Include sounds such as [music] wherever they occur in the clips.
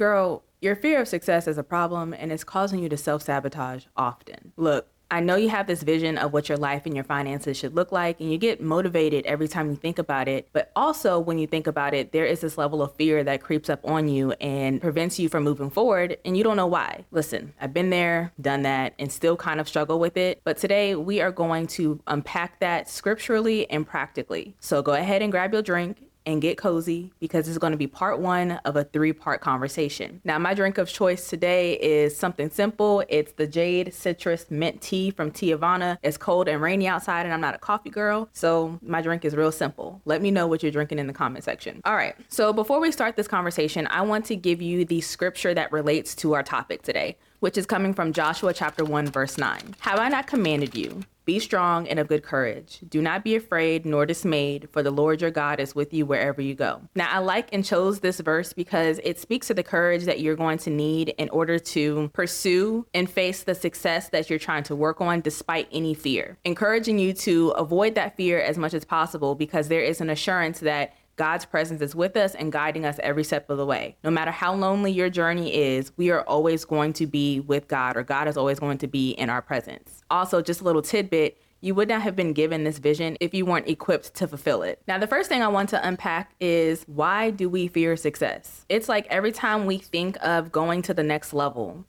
Girl, your fear of success is a problem and it's causing you to self sabotage often. Look, I know you have this vision of what your life and your finances should look like, and you get motivated every time you think about it. But also, when you think about it, there is this level of fear that creeps up on you and prevents you from moving forward, and you don't know why. Listen, I've been there, done that, and still kind of struggle with it. But today, we are going to unpack that scripturally and practically. So go ahead and grab your drink and get cozy because it's going to be part one of a three part conversation. Now, my drink of choice today is something simple. It's the Jade Citrus Mint Tea from Teavana. It's cold and rainy outside, and I'm not a coffee girl, so my drink is real simple. Let me know what you're drinking in the comment section. All right, so before we start this conversation, I want to give you the scripture that relates to our topic today which is coming from Joshua chapter 1 verse 9. Have I not commanded you? Be strong and of good courage. Do not be afraid nor dismayed, for the Lord your God is with you wherever you go. Now, I like and chose this verse because it speaks to the courage that you're going to need in order to pursue and face the success that you're trying to work on despite any fear. Encouraging you to avoid that fear as much as possible because there is an assurance that God's presence is with us and guiding us every step of the way. No matter how lonely your journey is, we are always going to be with God, or God is always going to be in our presence. Also, just a little tidbit you would not have been given this vision if you weren't equipped to fulfill it. Now, the first thing I want to unpack is why do we fear success? It's like every time we think of going to the next level,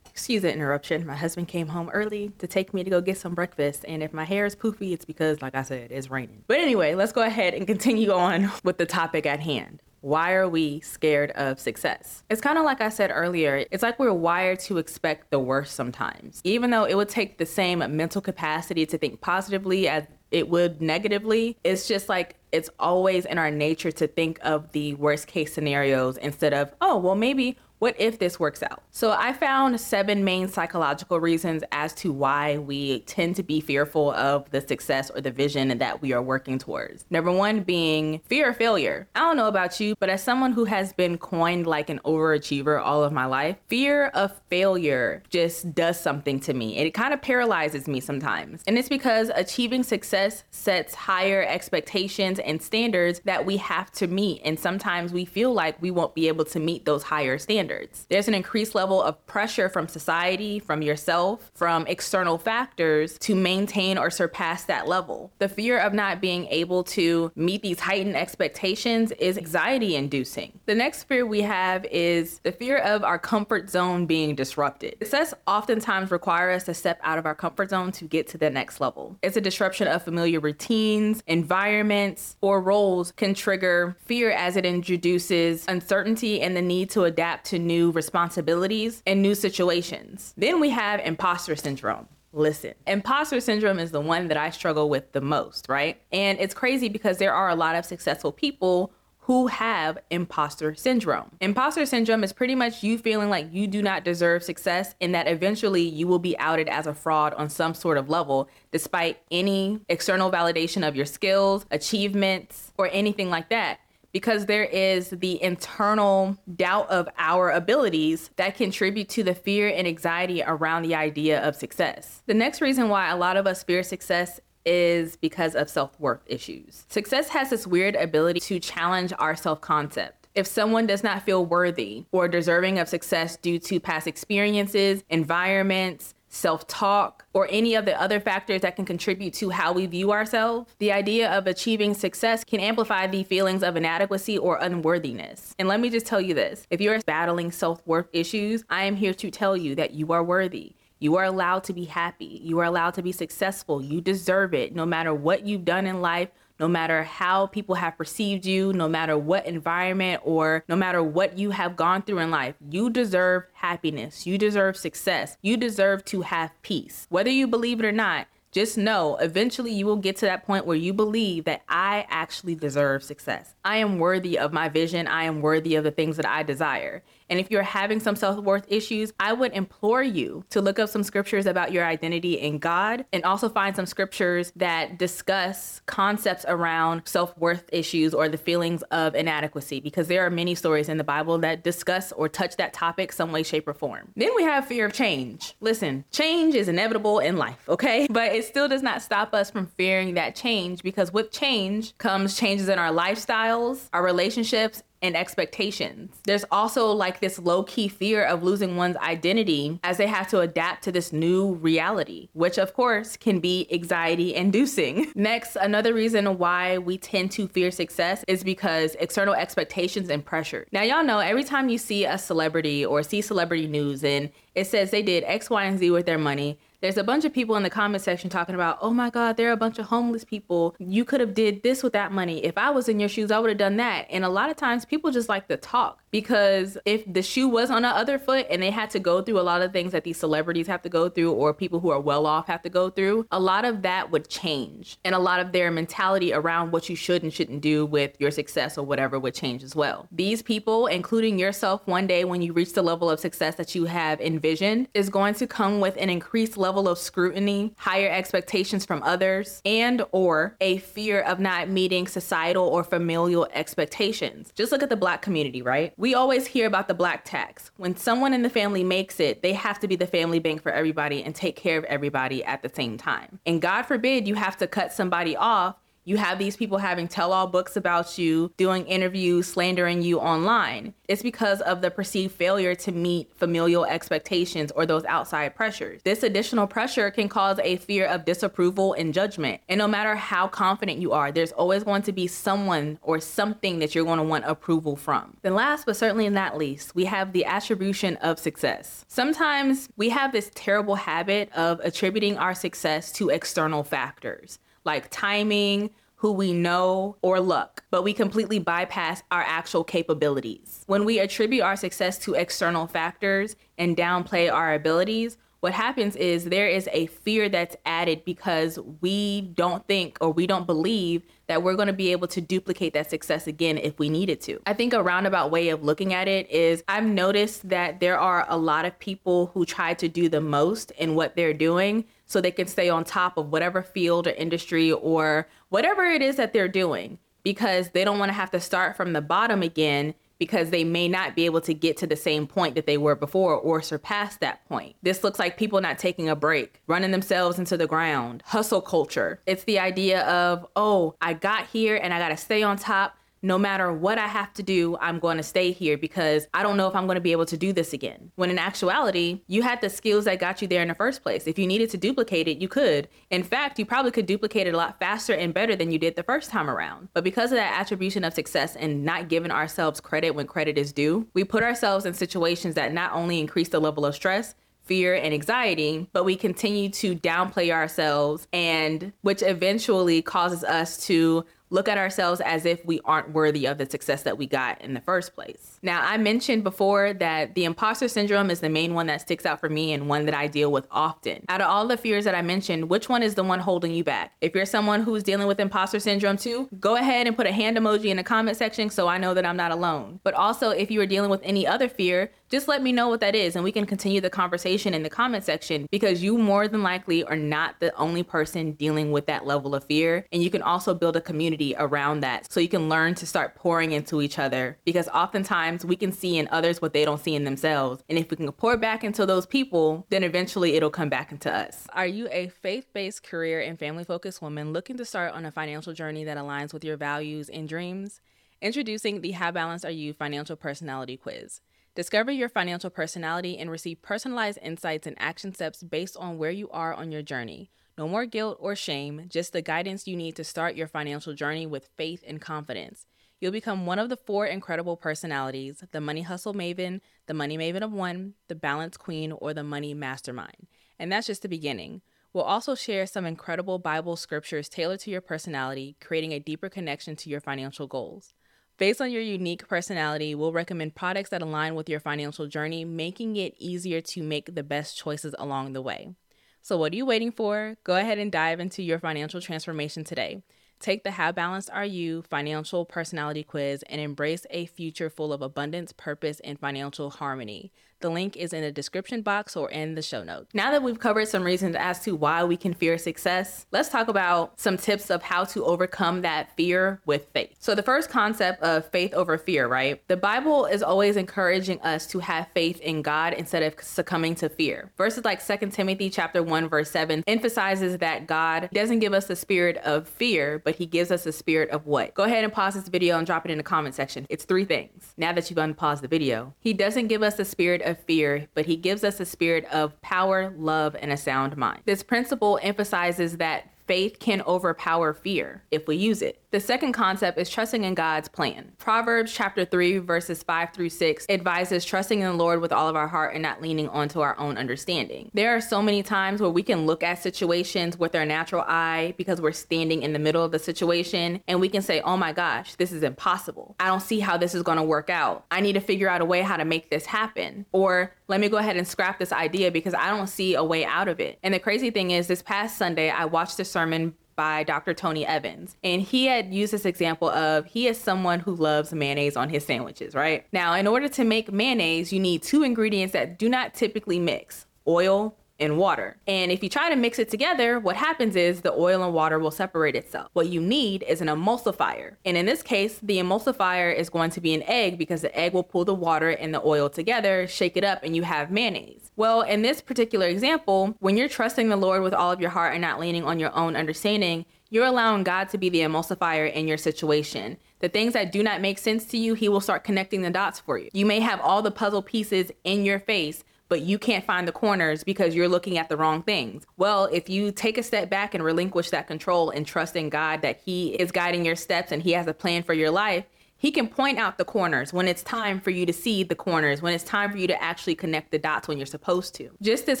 Excuse the interruption. My husband came home early to take me to go get some breakfast. And if my hair is poofy, it's because, like I said, it's raining. But anyway, let's go ahead and continue [laughs] on with the topic at hand. Why are we scared of success? It's kind of like I said earlier, it's like we're wired to expect the worst sometimes. Even though it would take the same mental capacity to think positively as it would negatively, it's just like it's always in our nature to think of the worst case scenarios instead of, oh, well, maybe what if this works out? So I found seven main psychological reasons as to why we tend to be fearful of the success or the vision that we are working towards. Number one being fear of failure. I don't know about you, but as someone who has been coined like an overachiever all of my life, fear of failure just does something to me. It kind of paralyzes me sometimes. And it's because achieving success sets higher expectations and standards that we have to meet. And sometimes we feel like we won't be able to meet those higher standards standards. There's an increased level of pressure from society, from yourself, from external factors to maintain or surpass that level. The fear of not being able to meet these heightened expectations is anxiety inducing. The next fear we have is the fear of our comfort zone being disrupted. Success oftentimes require us to step out of our comfort zone to get to the next level. It's a disruption of familiar routines, environments, or roles can trigger fear as it introduces uncertainty and the need to adapt to new responsibilities and new situations. Then we have imposter syndrome. Listen, imposter syndrome is the one that I struggle with the most, right? And it's crazy because there are a lot of successful people who have imposter syndrome. Imposter syndrome is pretty much you feeling like you do not deserve success and that eventually you will be outed as a fraud on some sort of level, despite any external validation of your skills, achievements, or anything like that because there is the internal doubt of our abilities that contribute to the fear and anxiety around the idea of success. The next reason why a lot of us fear success is because of self worth issues. Success has this weird ability to challenge our self concept. If someone does not feel worthy or deserving of success due to past experiences, environments, self talk, or any of the other factors that can contribute to how we view ourselves, the idea of achieving success can amplify the feelings of inadequacy or unworthiness. And let me just tell you this if you're battling self worth issues, I am here to tell you that you are worthy. You are allowed to be happy. You are allowed to be successful. You deserve it no matter what you've done in life, no matter how people have perceived you, no matter what environment or no matter what you have gone through in life, you deserve happiness. You deserve success. You deserve to have peace. Whether you believe it or not, just know eventually you will get to that point where you believe that I actually deserve success. I am worthy of my vision. I am worthy of the things that I desire. And if you're having some self worth issues, I would implore you to look up some scriptures about your identity in God and also find some scriptures that discuss concepts around self worth issues or the feelings of inadequacy, because there are many stories in the Bible that discuss or touch that topic some way, shape, or form. Then we have fear of change. Listen, change is inevitable in life, okay? [laughs] But it still does not stop us from fearing that change because with change comes changes in our lifestyles, our relationships, and expectations. There's also like this low key fear of losing one's identity as they have to adapt to this new reality, which of course can be anxiety inducing. [laughs] Next, another reason why we tend to fear success is because external expectations and pressure. Now, y'all know every time you see a celebrity or see celebrity news and it says they did X, Y, and Z with their money, there's a bunch of people in the comment section talking about, oh my God, there are a bunch of homeless people. You could have did this with that money. If I was in your shoes, I would have done that. And a lot of times people just like to talk because if the shoe was on the other foot and they had to go through a lot of things that these celebrities have to go through or people who are well off have to go through, a lot of that would change. And a lot of their mentality around what you should and shouldn't do with your success or whatever would change as well. These people, including yourself one day when you reach the level of success that you have envisioned, is going to come with an increased level of scrutiny, higher expectations from others, and or a fear of not meeting societal or familial expectations. Just look at the black community, right? We always hear about the black tax. When someone in the family makes it, they have to be the family bank for everybody and take care of everybody at the same time. And God forbid you have to cut somebody off you have these people having tell all books about you, doing interviews, slandering you online. It's because of the perceived failure to meet familial expectations or those outside pressures. This additional pressure can cause a fear of disapproval and judgment. And no matter how confident you are, there's always going to be someone or something that you're going to want approval from. Then, last but certainly not least, we have the attribution of success. Sometimes we have this terrible habit of attributing our success to external factors like timing, who we know, or luck, but we completely bypass our actual capabilities. When we attribute our success to external factors and downplay our abilities, what happens is there is a fear that's added because we don't think or we don't believe that we're going to be able to duplicate that success again if we needed to. I think a roundabout way of looking at it is I've noticed that there are a lot of people who try to do the most in what they're doing so they can stay on top of whatever field or industry or whatever it is that they're doing because they don't want to have to start from the bottom again because they may not be able to get to the same point that they were before or surpass that point. This looks like people not taking a break, running themselves into the ground, hustle culture. It's the idea of, oh, I got here and I got to stay on top no matter what I have to do, I'm going to stay here because I don't know if I'm going to be able to do this again. When in actuality, you had the skills that got you there in the first place. If you needed to duplicate it, you could. In fact, you probably could duplicate it a lot faster and better than you did the first time around. But because of that attribution of success and not giving ourselves credit when credit is due, we put ourselves in situations that not only increase the level of stress, fear and anxiety, but we continue to downplay ourselves and which eventually causes us to look at ourselves as if we aren't worthy of the success that we got in the first place. Now, I mentioned before that the imposter syndrome is the main one that sticks out for me and one that I deal with often. Out of all the fears that I mentioned, which one is the one holding you back? If you're someone who's dealing with imposter syndrome too, go ahead and put a hand emoji in the comment section so I know that I'm not alone. But also, if you are dealing with any other fear, just let me know what that is and we can continue the conversation in the comment section because you more than likely are not the only person dealing with that level of fear. And you can also build a community around that so you can learn to start pouring into each other because oftentimes we can see in others what they don't see in themselves. And if we can pour back into those people, then eventually it'll come back into us. Are you a faith based career and family focused woman looking to start on a financial journey that aligns with your values and dreams? Introducing the How Balanced Are You Financial Personality Quiz. Discover your financial personality and receive personalized insights and action steps based on where you are on your journey. No more guilt or shame, just the guidance you need to start your financial journey with faith and confidence. You'll become one of the four incredible personalities the money hustle maven, the money maven of one, the balance queen, or the money mastermind. And that's just the beginning. We'll also share some incredible Bible scriptures tailored to your personality, creating a deeper connection to your financial goals. Based on your unique personality, we'll recommend products that align with your financial journey, making it easier to make the best choices along the way. So, what are you waiting for? Go ahead and dive into your financial transformation today. Take the How Balanced Are You financial personality quiz and embrace a future full of abundance, purpose, and financial harmony. The link is in the description box or in the show notes. Now that we've covered some reasons as to why we can fear success, let's talk about some tips of how to overcome that fear with faith. So, the first concept of faith over fear, right? The Bible is always encouraging us to have faith in God instead of succumbing to fear. Verses like 2 Timothy chapter 1 verse 7 emphasizes that God doesn't give us the spirit of fear, but he gives us the spirit of what? Go ahead and pause this video and drop it in the comment section. It's three things. Now that you've unpaused the video, he doesn't give us the spirit of fear, but he gives us a spirit of power, love, and a sound mind. This principle emphasizes that faith can overpower fear if we use it. The second concept is trusting in God's plan. Proverbs chapter 3 verses 5 through 6 advises trusting in the Lord with all of our heart and not leaning onto our own understanding. There are so many times where we can look at situations with our natural eye because we're standing in the middle of the situation and we can say, "Oh my gosh, this is impossible. I don't see how this is going to work out. I need to figure out a way how to make this happen." Or, "Let me go ahead and scrap this idea because I don't see a way out of it." And the crazy thing is this past Sunday I watched a sermon by Dr. Tony Evans. And he had used this example of he is someone who loves mayonnaise on his sandwiches, right? Now, in order to make mayonnaise, you need two ingredients that do not typically mix oil and water. And if you try to mix it together, what happens is the oil and water will separate itself. What you need is an emulsifier. And in this case, the emulsifier is going to be an egg because the egg will pull the water and the oil together, shake it up, and you have mayonnaise. Well, in this particular example, when you're trusting the Lord with all of your heart and not leaning on your own understanding, you're allowing God to be the emulsifier in your situation. The things that do not make sense to you, He will start connecting the dots for you. You may have all the puzzle pieces in your face, but you can't find the corners because you're looking at the wrong things. Well, if you take a step back and relinquish that control and trust in God that He is guiding your steps and He has a plan for your life, he can point out the corners when it's time for you to see the corners, when it's time for you to actually connect the dots when you're supposed to. Just this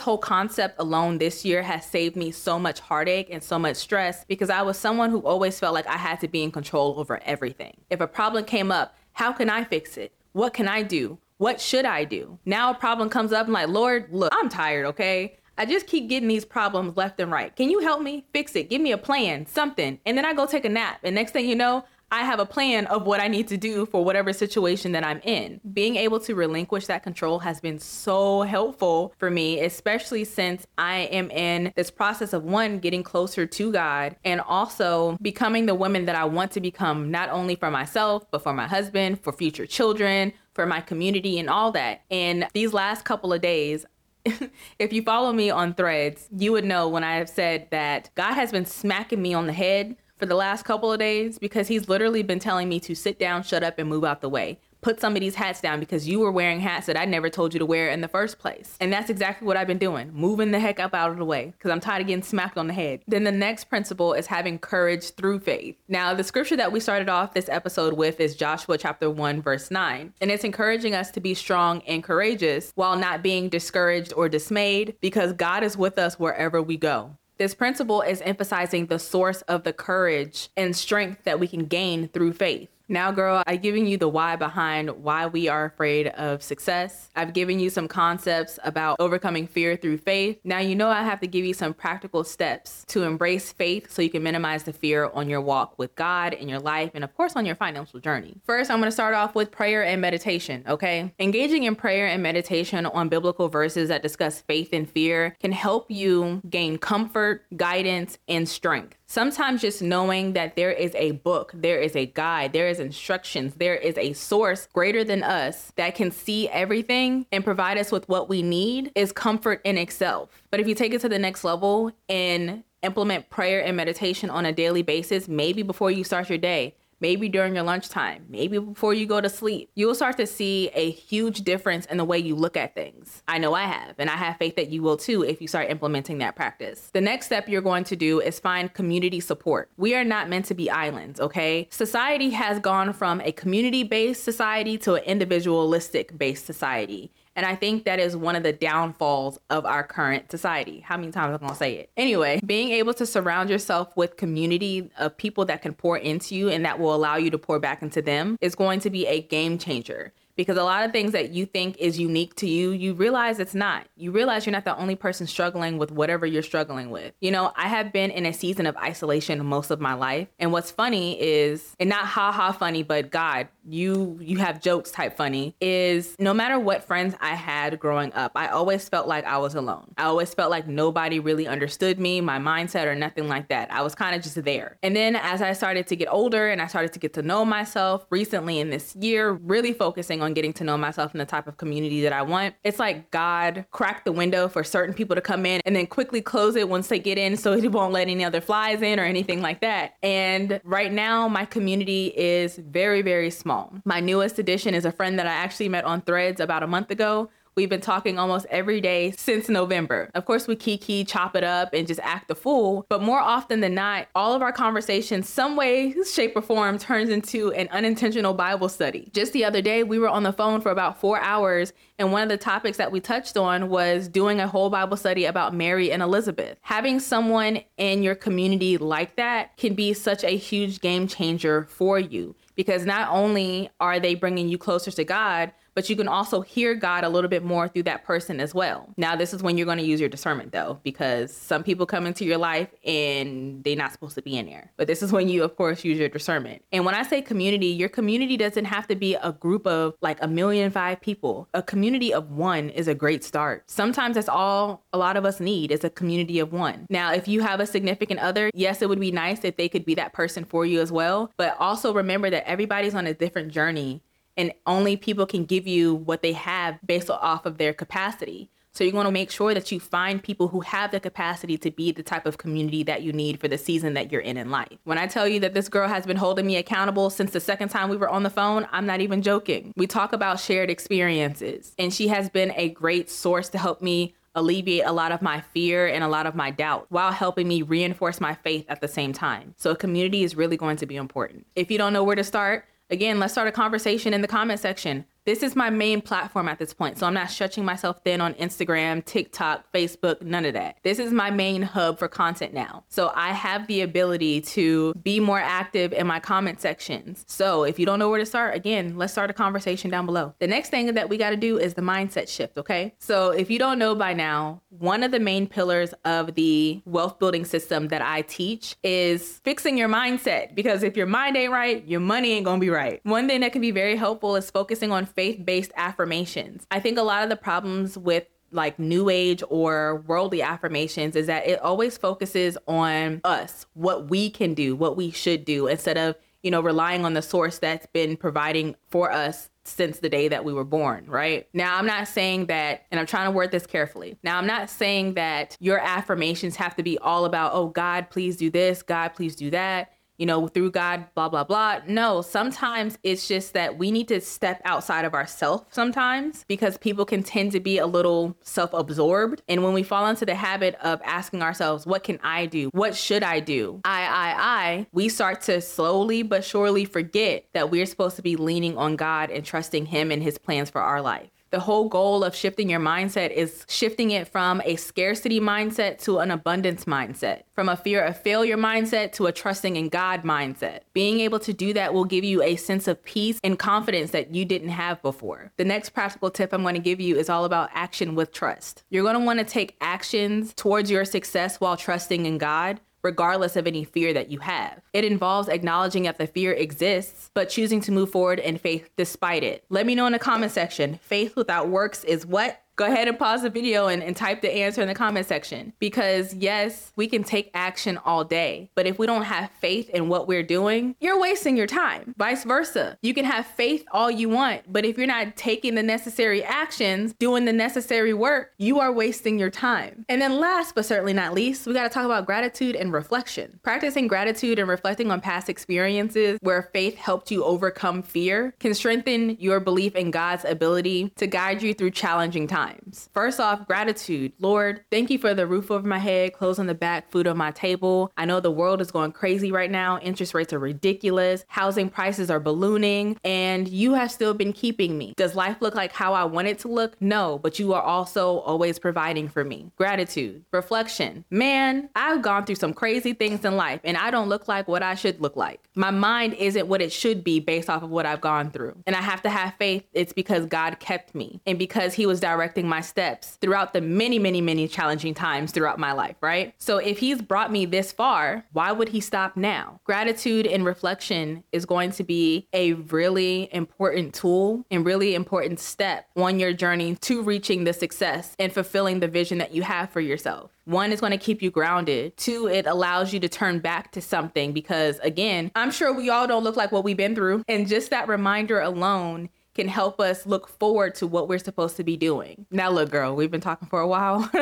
whole concept alone this year has saved me so much heartache and so much stress because I was someone who always felt like I had to be in control over everything. If a problem came up, how can I fix it? What can I do? What should I do? Now a problem comes up, I'm like, Lord, look, I'm tired, okay? I just keep getting these problems left and right. Can you help me fix it? Give me a plan, something. And then I go take a nap. And next thing you know, I have a plan of what I need to do for whatever situation that I'm in. Being able to relinquish that control has been so helpful for me, especially since I am in this process of one, getting closer to God and also becoming the woman that I want to become, not only for myself, but for my husband, for future children, for my community, and all that. And these last couple of days, [laughs] if you follow me on threads, you would know when I have said that God has been smacking me on the head for the last couple of days because he's literally been telling me to sit down, shut up, and move out the way. Put some of these hats down because you were wearing hats that I never told you to wear in the first place. And that's exactly what I've been doing, moving the heck up out of the way because I'm tired of getting smacked on the head. Then the next principle is having courage through faith. Now, the scripture that we started off this episode with is Joshua chapter 1, verse 9. And it's encouraging us to be strong and courageous while not being discouraged or dismayed because God is with us wherever we go. This principle is emphasizing the source of the courage and strength that we can gain through faith. Now, girl, I've given you the why behind why we are afraid of success. I've given you some concepts about overcoming fear through faith. Now, you know I have to give you some practical steps to embrace faith so you can minimize the fear on your walk with God in your life and, of course, on your financial journey. First, I'm going to start off with prayer and meditation, okay? Engaging in prayer and meditation on biblical verses that discuss faith and fear can help you gain comfort, guidance, and strength. Sometimes just knowing that there is a book, there is a guide, there is instructions, there is a source greater than us that can see everything and provide us with what we need is comfort in itself. But if you take it to the next level and implement prayer and meditation on a daily basis, maybe before you start your day, maybe during your lunchtime, maybe before you go to sleep, you will start to see a huge difference in the way you look at things. I know I have, and I have faith that you will too if you start implementing that practice. The next step you're going to do is find community support. We are not meant to be islands, okay? Society has gone from a community based society to an individualistic based society. And I think that is one of the downfalls of our current society. How many times am I gonna say it? Anyway, being able to surround yourself with community of people that can pour into you and that will allow you to pour back into them is going to be a game changer because a lot of things that you think is unique to you, you realize it's not. You realize you're not the only person struggling with whatever you're struggling with. You know, I have been in a season of isolation most of my life. And what's funny is, and not ha ha funny, but God, you you have jokes type funny, is no matter what friends I had growing up, I always felt like I was alone. I always felt like nobody really understood me, my mindset, or nothing like that. I was kind of just there. And then as I started to get older and I started to get to know myself recently in this year, really focusing on getting to know myself and the type of community that I want, it's like God cracked the window for certain people to come in and then quickly close it once they get in so he won't let any other flies in or anything like that. And right now, my community is very, very small. My newest addition is a friend that I actually met on threads about a month ago We've been talking almost every day since November. Of course, we kiki, chop it up, and just act the fool. But more often than not, all of our conversations, some way, shape, or form, turns into an unintentional Bible study. Just the other day, we were on the phone for about four hours, and one of the topics that we touched on was doing a whole Bible study about Mary and Elizabeth. Having someone in your community like that can be such a huge game changer for you because not only are they bringing you closer to God, but you can also hear God a little bit more through that person as well. Now, this is when you're going to use your discernment though, because some people come into your life and they're not supposed to be in there. But this is when you, of course, use your discernment. And when I say community, your community doesn't have to be a group of like a million five people. A community of one is a great start. Sometimes that's all a lot of us need is a community of one. Now, if you have a significant other, yes, it would be nice if they could be that person for you as well. But also remember that everybody's on a different journey and only people can give you what they have based off of their capacity. So you're going to make sure that you find people who have the capacity to be the type of community that you need for the season that you're in in life. When I tell you that this girl has been holding me accountable since the second time we were on the phone, I'm not even joking. We talk about shared experiences, and she has been a great source to help me alleviate a lot of my fear and a lot of my doubt while helping me reinforce my faith at the same time. So, a community is really going to be important. If you don't know where to start, Again, let's start a conversation in the comment section. This is my main platform at this point. So I'm not stretching myself thin on Instagram, TikTok, Facebook, none of that. This is my main hub for content now. So I have the ability to be more active in my comment sections. So if you don't know where to start, again, let's start a conversation down below. The next thing that we got to do is the mindset shift, okay? So if you don't know by now, one of the main pillars of the wealth building system that I teach is fixing your mindset because if your mind ain't right, your money ain't going to be right. One thing that can be very helpful is focusing on faith based affirmations. I think a lot of the problems with like new age or worldly affirmations is that it always focuses on us, what we can do, what we should do, instead of, you know, relying on the source that's been providing for us since the day that we were born, right? Now, I'm not saying that, and I'm trying to word this carefully. Now, I'm not saying that your affirmations have to be all about, oh, God, please do this, God, please do that you know, through God, blah, blah, blah. No, sometimes it's just that we need to step outside of ourselves sometimes because people can tend to be a little self absorbed. And when we fall into the habit of asking ourselves, what can I do? What should I do? I, I, I, we start to slowly but surely forget that we're supposed to be leaning on God and trusting Him and His plans for our life. The whole goal of shifting your mindset is shifting it from a scarcity mindset to an abundance mindset, from a fear of failure mindset to a trusting in God mindset. Being able to do that will give you a sense of peace and confidence that you didn't have before. The next practical tip I'm going to give you is all about action with trust. You're going to want to take actions towards your success while trusting in God regardless of any fear that you have. It involves acknowledging that the fear exists, but choosing to move forward in faith despite it. Let me know in the comment section. Faith without works is what? Go ahead and pause the video and, and type the answer in the comment section. Because yes, we can take action all day, but if we don't have faith in what we're doing, you're wasting your time. Vice versa. You can have faith all you want, but if you're not taking the necessary actions, doing the necessary work, you are wasting your time. And then last but certainly not least, we got to talk about gratitude and reflection. Practicing gratitude and reflecting on past experiences where faith helped you overcome fear can strengthen your belief in God's ability to guide you through challenging times times. First off, gratitude. Lord, thank you for the roof over my head, clothes on the back, food on my table. I know the world is going crazy right now. Interest rates are ridiculous. Housing prices are ballooning, and you have still been keeping me. Does life look like how I want it to look? No, but you are also always providing for me. Gratitude. Reflection. Man, I've gone through some crazy things in life, and I don't look like what I should look like. My mind isn't what it should be based off of what I've gone through. And I have to have faith it's because God kept me and because He was directing my steps throughout the many, many, many challenging times throughout my life, right? So if He's brought me this far, why would He stop now? Gratitude and reflection is going to be a really important tool and really important step on your journey to reaching the success and fulfilling the vision that you have for yourself. One is going to keep you grounded. Two, it allows you to turn back to something because, again, I'm sure we all don't look like what we've been through. And just that reminder alone can help us look forward to what we're supposed to be doing. Now, look, girl, we've been talking for a while. [laughs]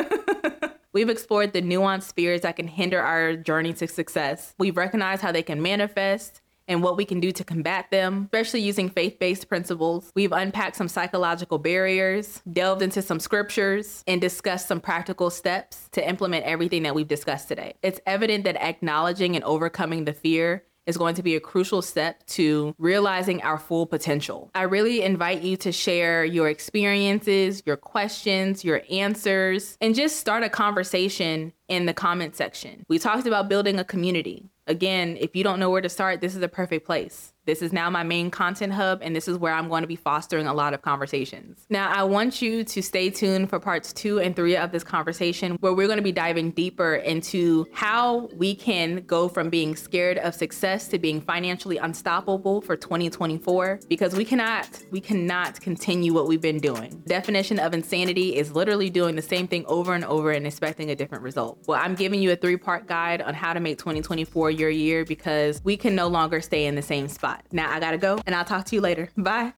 We've explored the nuanced fears that can hinder our journey to success. We've recognized how they can manifest and what we can do to combat them, especially using faith based principles. We've unpacked some psychological barriers, delved into some scriptures, and discussed some practical steps to implement everything that we've discussed today. It's evident that acknowledging and overcoming the fear is going to be a crucial step to realizing our full potential. I really invite you to share your experiences, your questions, your answers, and just start a conversation in the comment section. We talked about building a community. Again, if you don't know where to start, this is a perfect place. This is now my main content hub, and this is where I'm going to be fostering a lot of conversations. Now, I want you to stay tuned for parts two and three of this conversation, where we're going to be diving deeper into how we can go from being scared of success to being financially unstoppable for 2024. Because we cannot, we cannot continue what we've been doing. Definition of insanity is literally doing the same thing over and over and expecting a different result. Well, I'm giving you a three part guide on how to make 2024 your year because we can no longer stay in the same spot. Now I gotta go and I'll talk to you later. Bye.